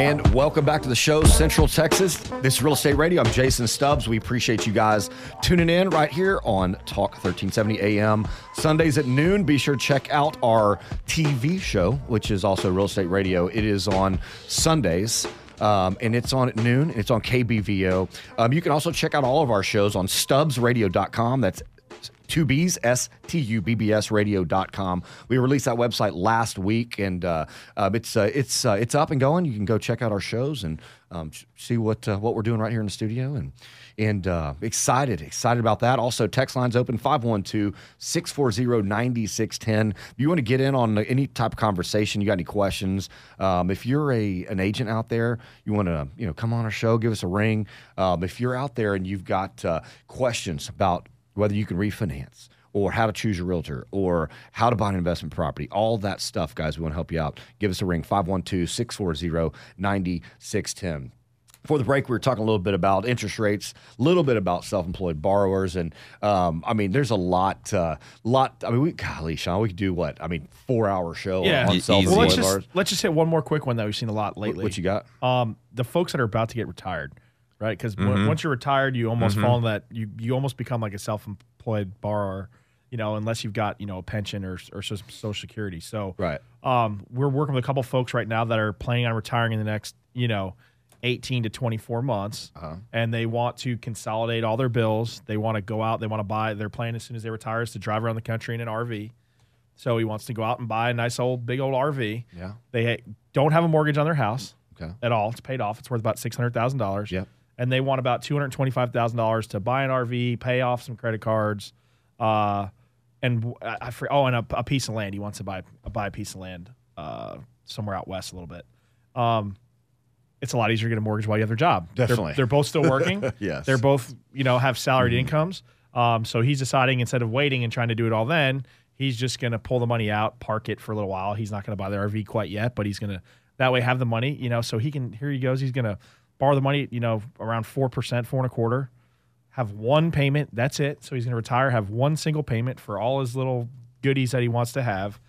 And welcome back to the show, Central Texas. This is Real Estate Radio. I'm Jason Stubbs. We appreciate you guys tuning in right here on Talk 1370 AM. Sundays at noon. Be sure to check out our TV show, which is also Real Estate Radio. It is on Sundays. Um, and it's on at noon. And it's on KBVO. Um, you can also check out all of our shows on stubbsradio.com. That's two B's, S T U B B S radio.com. We released that website last week and uh, uh, it's uh, it's uh, it's up and going. You can go check out our shows and um, see what uh, what we're doing right here in the studio and and uh, excited excited about that. Also, text lines open 512-640-9610. If you want to get in on any type of conversation, you got any questions, um, if you're a an agent out there, you want to you know come on our show, give us a ring. Um, if you're out there and you've got questions about whether you can refinance or how to choose your realtor or how to buy an investment property. All that stuff, guys, we want to help you out. Give us a ring, 512 640 9610. Before the break, we were talking a little bit about interest rates, a little bit about self-employed borrowers, and um, I mean, there's a lot, uh, lot. I mean, we, golly, Sean, we could do what? I mean, four-hour show Yeah. on self-employed Well, let's borrowers. just let's just hit one more quick one that we've seen a lot lately. What you got? Um, the folks that are about to get retired, right? Because Mhm. once you're retired, you almost Mhm. fall in that you you almost become like a self-employed borrower, you know, unless you've got you know a pension or or so- Social Security. So right, um, we're working with a couple folks right now that are planning on retiring in the next you know. 18 to 24 months Uh-huh. and they want to consolidate all their bills they want to go out they want to buy their plan as soon as they retire is to drive around the country in an rv so he wants to go out and buy a nice old big old rv Yeah. they don't have a mortgage on their house Okay. at all. It's paid off. It's worth about six hundred thousand dollars. Yep. And they want about two hundred twenty-five thousand dollars to buy an RV, pay off some credit cards, uh, and I, I oh, and a, a piece of land. He wants to buy buy a piece of land uh, somewhere out west a little bit. Um, it's a lot easier to get a mortgage while you have their job. They're- Definitely. they're, both still working. Yes. they're both you know have salaried incomes. Um, so he's deciding instead of waiting and trying to do it all then, he's just going to pull the money out, park it for a little while. He's not going to buy the RV quite yet, but he's going to that way have the money, you know, so he can here he goes, he's going to borrow the money, you know, around 4%, four and a quarter, have one payment, that's it. So he's going to retire, have one single payment for all his little goodies that he wants to have.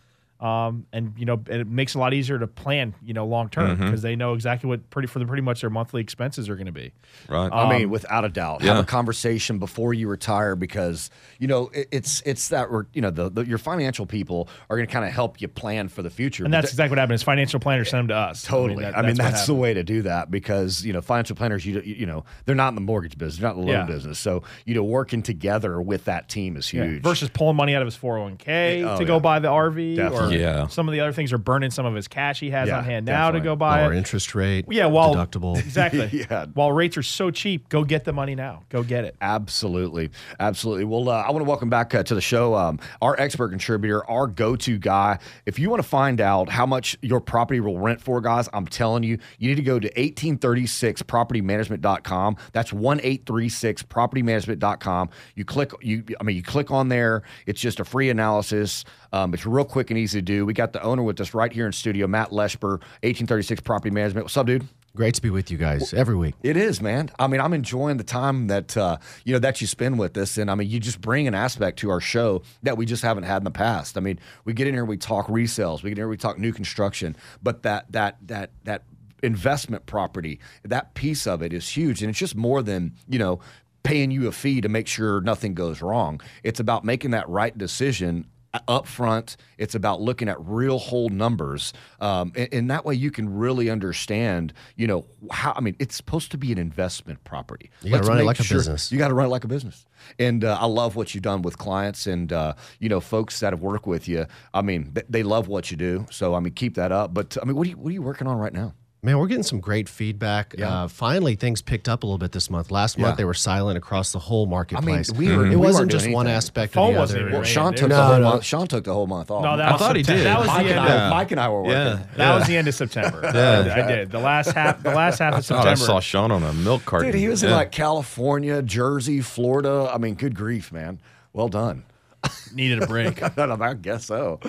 Um, and you know, and it makes it a lot easier to plan, you know, long term because they know exactly what pretty for the pretty much their monthly expenses are going to be. Right. I mean, Um, without a doubt, yeah. have a conversation before you retire because you know it, it's it's that we're- you know the, the your financial people are going to kind of help you plan for the future. And that's th- exactly what happened. Is financial planners send them to us. Totally. that- I mean, what that's, the way to do that because you know financial planners, you you know, they're not in the mortgage business, they're not in the loan Yeah. business. So you know, working together with that team is Yeah, huge. Versus pulling money out of his 401k Yeah, oh, to go yeah. buy the RV Definitely. or Yeah. some of the other things are burning some of his cash he has Yeah, on hand now to go buy Lower it. interest rate, Yeah, while deductible. exactly. Yeah. While rates are so cheap, go get the money now. Go get it. Absolutely, absolutely. Well, uh, I want to welcome back uh, to the show um, our expert contributor, our go-to guy. If you want to find out how much your property will rent for, guys, I'm telling you, you need to go to 1836propertymanagement.com. That's one eight three six propertymanagement.com. You click, you, I mean, you click on there. It's just a free analysis. Um, it's real quick and easy to do. We got the owner with us right here in studio, Matt Lesper, 1836 Property Management. What's up, dude? Great to be with you guys every week. It is, man. I mean, I'm enjoying the time that uh, you know that you spend with us, and I mean, you just bring an aspect to our show that we just haven't had in the past. I mean, we get in here, we talk resales, we get in here, we talk new construction, but that that that that investment property, that piece of it is huge, and it's just more than you know paying you a fee to make sure nothing goes wrong. It's about making that right decision up front. It's about looking at real whole numbers, um, and, and that way you can really understand. You know how I mean, it's supposed to be an investment property. You gotta run it like a business. You got to run it like a business. And uh, I love what you've done with clients and uh, you know folks that have worked with you. I mean, th- they love what you do. So I mean, keep that up. But I mean, what are you what are you working on right now? Man, we're getting some great feedback. Yeah. Uh, finally, things picked up a little bit this month. Last Yeah. month, they were silent across the whole marketplace. we were- it we wasn't weren't just doing one anything. aspect Phone or the wasn't other. even Well. Sean took were- the whole no. month. Sean took the whole month off. No, that I was thought he did. That was Mike the and, end. I, Of, Mike and I were working. Yeah. that was the end of September. I, I did the last half. The last half of Oh, September. I saw Sean on a milk carton. Dude, he was in like California, Jersey, Florida. I mean, good grief, man. Well done. Needed a break. I don't know, I guess so.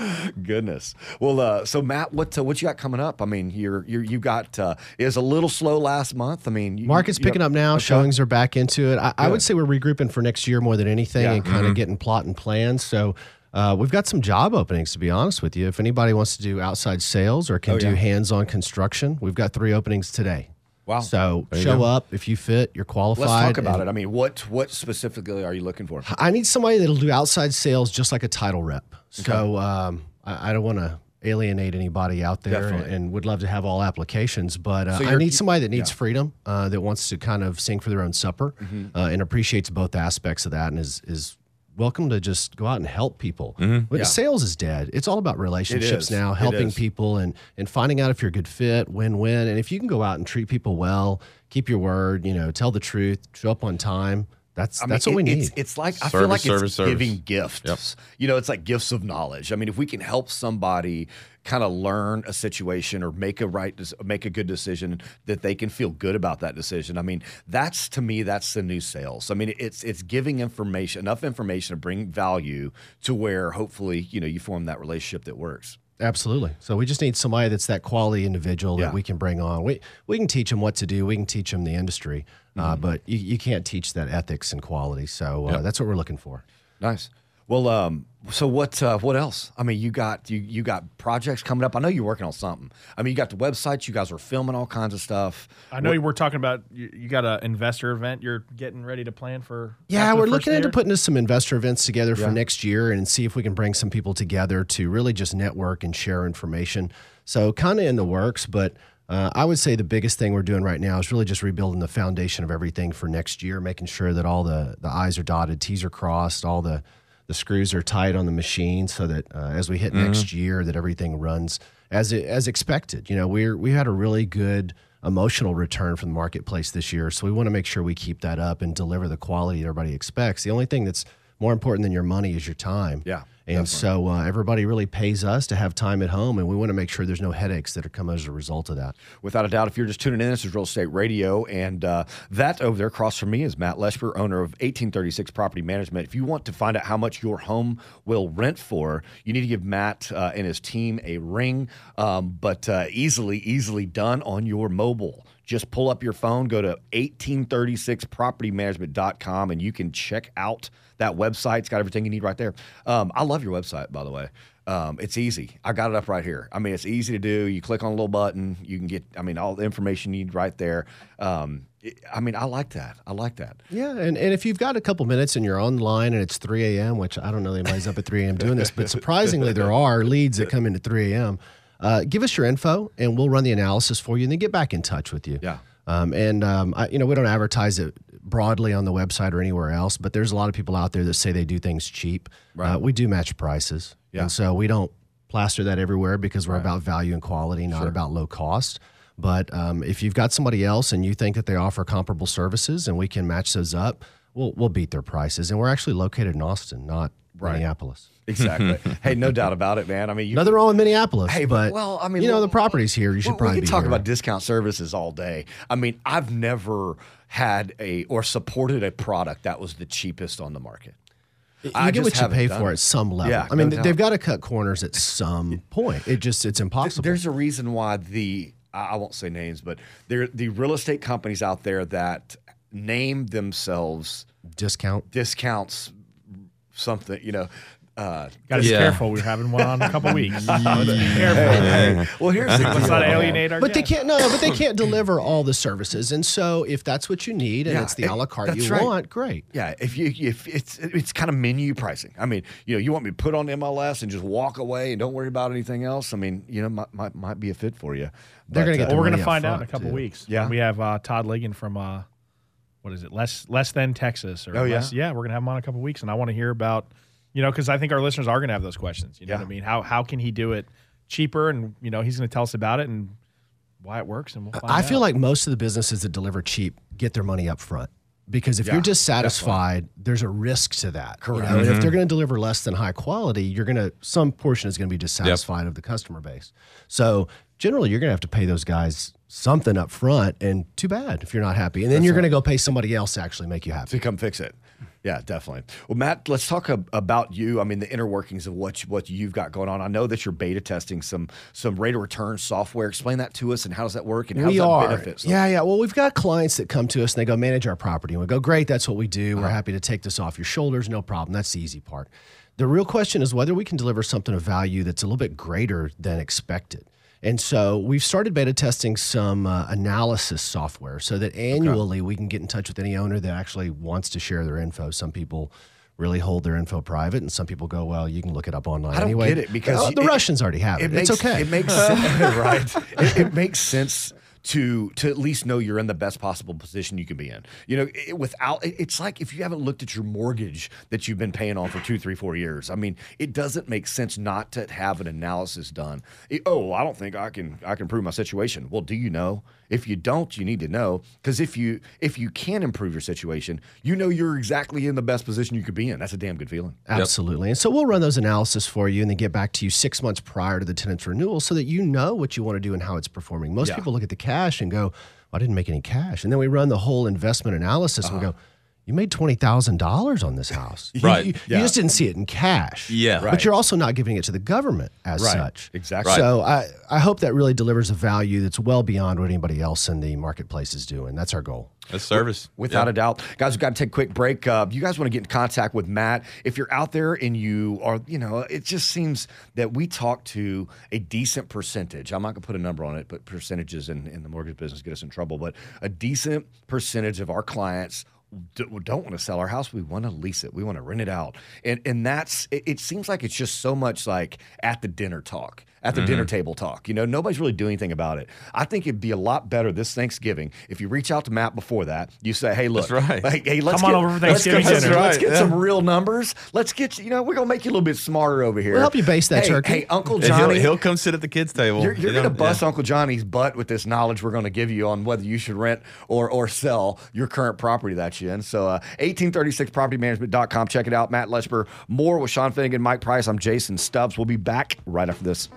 Goodness. Well, uh, so Matt, what uh, what you got coming up? I mean, you're you're you got uh, it was a little slow last month. I mean, you, Market's you picking know- up now. Okay. Showings are back into it. I, I would say we're regrouping for next year more than anything Yeah. and kind of getting plot and plans. So Uh, we've got some job openings, to be honest with you. If anybody wants to do outside sales or can Oh, do hands-on construction, we've got three openings today. Wow. So show go. up if you fit. You're qualified. Let's talk about and it. I mean, what what specifically are you looking for? I need somebody that'll do outside sales just like a title rep. So um, I, I don't want to alienate anybody out there and, and would love to have all applications, but uh, So I need somebody that needs freedom, uh, that wants to kind of sing for their own supper Mm-hmm. uh, and appreciates both aspects of that and is, is welcome to just go out and help people. Mm-hmm. Yeah. Sales is dead. It's all about relationships now, helping people and, and finding out if you're a good fit, win-win. And if you can go out and treat people well, keep your word, you know, tell the truth, show up on time, that's, I mean, that's what we it- need. It's, it's like I feel like service, it's service. giving gifts. You know, it's like gifts of knowledge. I mean, if we can help somebody kind of learn a situation or make a right, make a good decision that they can feel good about that decision. I mean, that's to me, that's the new sales. I mean, it's it's giving information enough information to bring value to where hopefully you know you form that relationship that works. Absolutely. So we just need somebody that's that quality individual Yeah. that we can bring on. We we can teach them what to do. We can teach them the industry, uh, Mm-hmm. but you, you can't teach that ethics and quality. So uh, that's what we're looking for. Nice. Well, um, so what? Uh, what else? I mean, you got you you got projects coming up. I know you're working on something. I mean, you got the website. You guys are filming all kinds of stuff. I know you were talking about you, you got an investor event you're getting ready to plan for. Yeah, we're first looking into year? putting some investor events together for next year and see if we can bring some people together to really just network and share information. So kind of in the works, but uh, I would say the biggest thing we're doing right now is really just rebuilding the foundation of everything for next year, making sure that all the the I's are dotted, T's are crossed, all the the screws are tight on the machine, so that uh, as we hit next year, that everything runs as it, as expected. You know, we're we had a really good emotional return from the marketplace this year. So we want to make sure we keep that up and deliver the quality that everybody expects. The only thing that's more important than your money is your time. Yeah, And so uh, everybody really pays us to have time at home, and we want to make sure there's no headaches that are come as a result of that. Without a doubt, if you're just tuning in, this is Real Estate Radio, and uh, that over there across from me is Matt Lesper, owner of 1836 Property Management. If you want to find out how much your home will rent for, you need to give Matt uh, and his team a ring, um, but uh, easily, easily done on your mobile. Just pull up your phone, go to 1836propertymanagement.com, and you can check out that website. It's got everything you need right there. Um, I love your website, by the way. Um, it's easy. I got it up right here. I mean, it's easy to do. You click on a little button, you can get, I mean, all the information you need right there. Um, it- I mean, I like that. I like that. Yeah, and, and if you've got a couple minutes and you're online and it's 3 a.m., which I don't know anybody's up at 3 a.m. doing this, but surprisingly, there are leads that come in at 3 a.m. Uh, give us your info and we'll run the analysis for you and then get back in touch with you. Yeah. Um, and, um, I, you know, we don't advertise it broadly on the website or anywhere else, but there's a lot of people out there that say they do things cheap. Uh, we do match prices. Yeah. And so we don't plaster that everywhere because we're about value and quality, not about low cost. But um, if you've got somebody else and you think that they offer comparable services and we can match those up, we'll, we'll beat their prices. And we're actually located in Austin, not Minneapolis. Exactly. hey, no doubt about it, man. I mean, you, Nothing wrong with Minneapolis, Hey, but well, I mean, you know, well, the property's here. You should we- probably we talk here. about discount services all day. I mean, I've never had a or supported a product that was the cheapest on the market. you I get what you pay for it. at some level. Yeah, I mean, no they've got to cut corners at some point. It just it's impossible. There's a reason why the I I won't say names, but there the real estate companies out there that name themselves discount. discounts something, you know. Uh, Got to be Yeah. careful. We're having one on in a couple weeks. Let's be well, here's the Let's not man. alienate our. But they can't no, but they can't deliver all the services. And so if that's what you need and Yeah, it's the it- a la carte you right. want, great. Yeah, if you if it's it's kind of menu pricing. I mean, you know, you want me to put on MLS and just walk away and don't worry about anything else. I mean, you know, might might, might be a fit for you. They're But, gonna get uh, the we're gonna find out in a couple too. weeks. Yeah. we have uh, Todd Ligon from uh, what is it? Less less than Texas. Or Oh, yeah? less, yeah. We're gonna have him on a couple weeks, and I want to hear about, you know, because I think our listeners are gonna have those questions. You know Yeah. what I mean? How how can he do it cheaper? And you know, he's gonna tell us about it and why it works, and we'll find I out. feel like most of the businesses that deliver cheap get their money up front. Because if Yeah, you're dissatisfied, there's a risk to that. you know? Correct. And if mm-hmm. they're going to deliver less than high quality, you're going to some portion is going to be dissatisfied of the customer base. So generally, you're going to have to pay those guys something up front, and too bad if you're not happy. And then you're going to go pay somebody else to actually make you happy. to come fix it. Yeah, definitely. Well, Matt, let's talk ab- about you. I mean, the inner workings of what you, what you've got going on. I know that you're beta testing some some rate of return software. Explain that to us and how does that work and how we does that are. benefit? some- Yeah, yeah. Well, we've got clients that come to us and they go manage our property, and we go, great, that's what we do. Uh-huh. We're happy to take this off your shoulders, no problem. That's the easy part. The real question is whether we can deliver something of value that's a little bit greater than expected. And so we've started beta testing some uh, analysis software so that annually we can get in touch with any owner that actually wants to share their info. Some people really hold their info private, and some people go, "Well, you can look it up online." I don't anyway. get it because Uh, the it- Russians already have it. makes, it's okay. It makes sense, right? It, it makes sense to to at least know you're in the best possible position you can be in. You know, it, without it- it's like if you haven't looked at your mortgage that you've been paying on for two, three, four years. I mean, it doesn't make sense not to have an analysis done. It- oh, I don't think I can I can prove my situation. Well, do you know? If you don't, you need to know because if you if you can improve your situation, you know you're exactly in the best position you could be in. That's a damn good feeling. Absolutely. And so we'll run those analysis for you and then get back to you six months prior to the tenant's renewal so that you know what you want to do and how it's performing. Most Yeah. people look at the cash and go, well, I didn't make any cash. And then we run the whole investment analysis and we Uh-huh. go, you made $20,000 on this house. Right. You, you Yeah. just didn't see it in cash. Yeah. But you're also not giving it to the government as Right. such. Exactly. So I, I hope that really delivers a value that's well beyond what anybody else in the marketplace is doing. That's our goal. A service. Without Yeah. a doubt. Guys, we've got to take a quick break. Uh, you guys want to get in contact with Matt. If you're out there and you are, you know, it just seems that we talk to a decent percentage. I'm not going to put a number on it, but percentages in, in the mortgage business get us in trouble. But a decent percentage of our clients d- don't want to sell our house. We want to lease it. We want to rent it out. And and that's it, it seems like it's just so much like at the dinner talk, at the Mm-hmm. dinner table talk. You know, nobody's really doing anything about it. I think it'd be a lot better this Thanksgiving if you reach out to Matt before that. You say, "Hey, look, That's right. Hey, hey, let's Come on get, over for let's Thanksgiving get, dinner. Let's get right, some real numbers. Let's get you know we're gonna make you a little bit smarter over here. We'll help you base that hey, turkey. Hey, Uncle And he'll, Johnny, he'll come sit at the kids' table. you're, you're you know? going to bust Yeah. Uncle Johnny's butt with this knowledge we're going to give you on whether you should rent or or sell your current property that in. So, uh, 1836propertymanagement.com. Check it out. Matt Lesper, more with Sean Finnegan, Mike Price. I'm Jason Stubbs. We'll be back right after this.